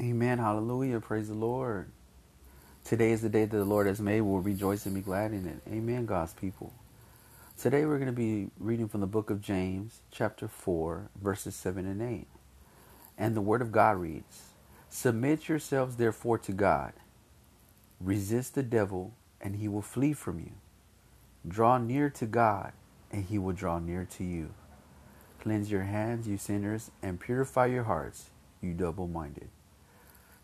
Amen. Hallelujah. Praise the Lord. Today is the day that the Lord has made. We'll rejoice and be glad in it. Amen, God's people. Today we're going to be reading from the book of James, chapter 4, verses 7 and 8. And the word of God reads Submit yourselves therefore to God. Resist the devil, and he will flee from you. Draw near to God, and he will draw near to you. Cleanse your hands, you sinners, and purify your hearts, you double minded.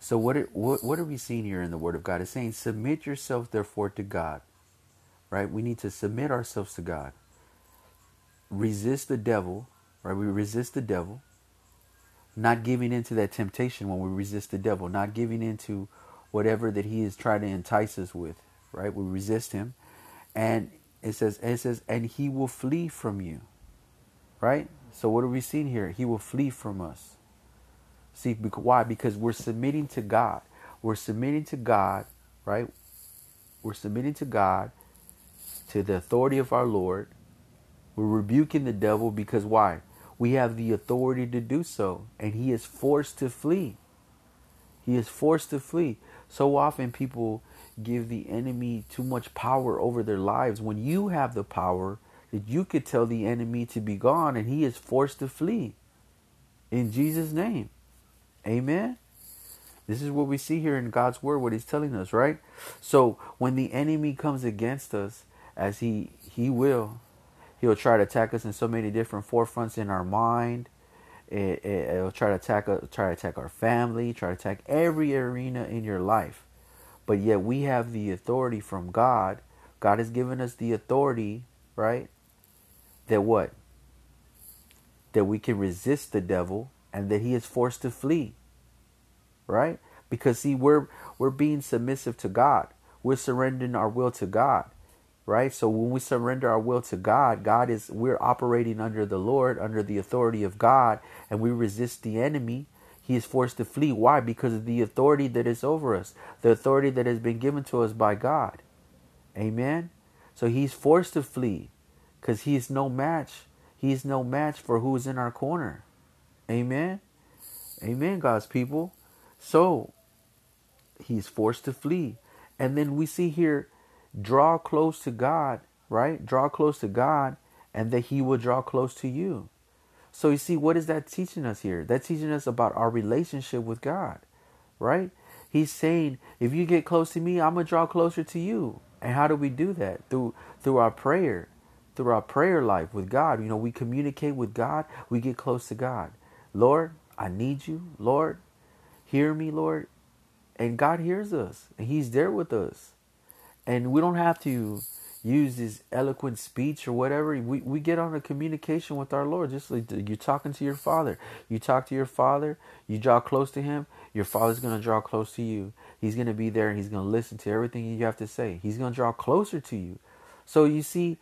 So what are, what what are we seeing here in the Word of God? It's saying, submit yourself therefore to God. Right? We need to submit ourselves to God. Resist the devil. Right? We resist the devil. Not giving into that temptation when we resist the devil. Not giving into whatever that he is trying to entice us with. Right? We resist him, and it says it says, and he will flee from you. Right? So what are we seeing here? He will flee from us. See, why? Because we're submitting to God. We're submitting to God, right? We're submitting to God, to the authority of our Lord. We're rebuking the devil because why? We have the authority to do so, and he is forced to flee. He is forced to flee. So often people give the enemy too much power over their lives when you have the power that you could tell the enemy to be gone and he is forced to flee. In Jesus' name. Amen. This is what we see here in God's word, what he's telling us, right? So when the enemy comes against us, as he he will, he'll try to attack us in so many different forefronts in our mind. It, it, will try to attack uh, try to attack our family, try to attack every arena in your life. But yet we have the authority from God. God has given us the authority, right? That what? That we can resist the devil and that he is forced to flee right? Because see, we're we're being submissive to God. We're surrendering our will to God, right? So when we surrender our will to God, God is we're operating under the Lord, under the authority of God, and we resist the enemy. He is forced to flee. Why? Because of the authority that is over us, the authority that has been given to us by God. Amen. So he's forced to flee because he is no match. He is no match for who is in our corner. Amen. Amen, God's people. So he's forced to flee. And then we see here, draw close to God, right? Draw close to God, and that he will draw close to you. So you see, what is that teaching us here? That's teaching us about our relationship with God, right? He's saying, if you get close to me, I'm gonna draw closer to you. And how do we do that? Through through our prayer, through our prayer life with God. You know, we communicate with God, we get close to God. Lord, I need you. Lord, Hear me, Lord. And God hears us, and He's there with us. And we don't have to use this eloquent speech or whatever. We, we get on a communication with our Lord. Just like you're talking to your Father. You talk to your Father, you draw close to Him, your Father's going to draw close to you. He's going to be there and He's going to listen to everything you have to say. He's going to draw closer to you. So you see,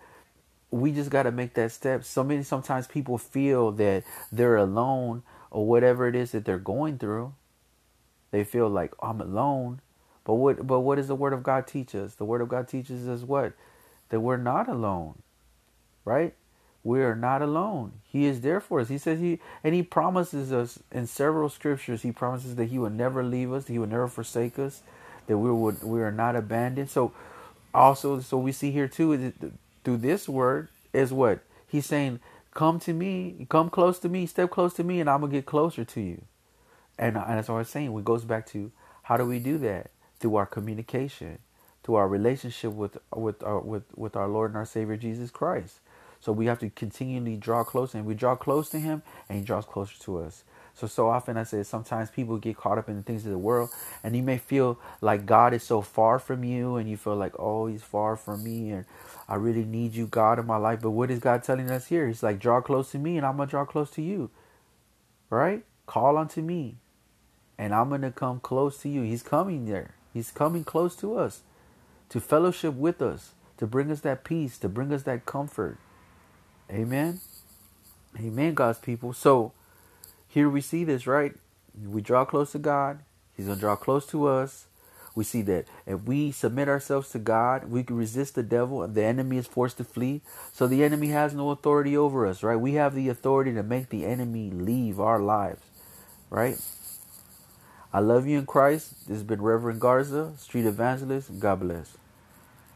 we just got to make that step. So many sometimes people feel that they're alone or whatever it is that they're going through. They feel like oh, I'm alone. But what but what does the word of God teach us? The word of God teaches us what? That we're not alone. Right? We are not alone. He is there for us. He says he and he promises us in several scriptures, he promises that he will never leave us, he will never forsake us, that we would we are not abandoned. So also so we see here too through this word is what? He's saying, Come to me, come close to me, step close to me, and I'm gonna get closer to you. And, uh, and that's what i'm saying. It goes back to how do we do that? Through our communication, through our relationship with with our with, with our Lord and our Savior Jesus Christ. So we have to continually draw close, and we draw close to Him, and He draws closer to us. So so often I say sometimes people get caught up in the things of the world, and you may feel like God is so far from you, and you feel like oh He's far from me, and I really need you, God, in my life. But what is God telling us here? He's like draw close to me, and I'm gonna draw close to you. Right? Call unto me, and I'm going to come close to you. He's coming there. He's coming close to us to fellowship with us, to bring us that peace, to bring us that comfort. Amen. Amen, God's people. So here we see this, right? We draw close to God, He's going to draw close to us. We see that if we submit ourselves to God, we can resist the devil and the enemy is forced to flee. So the enemy has no authority over us, right? We have the authority to make the enemy leave our lives, right? I love you in Christ. This has been Reverend Garza, Street Evangelist. God bless.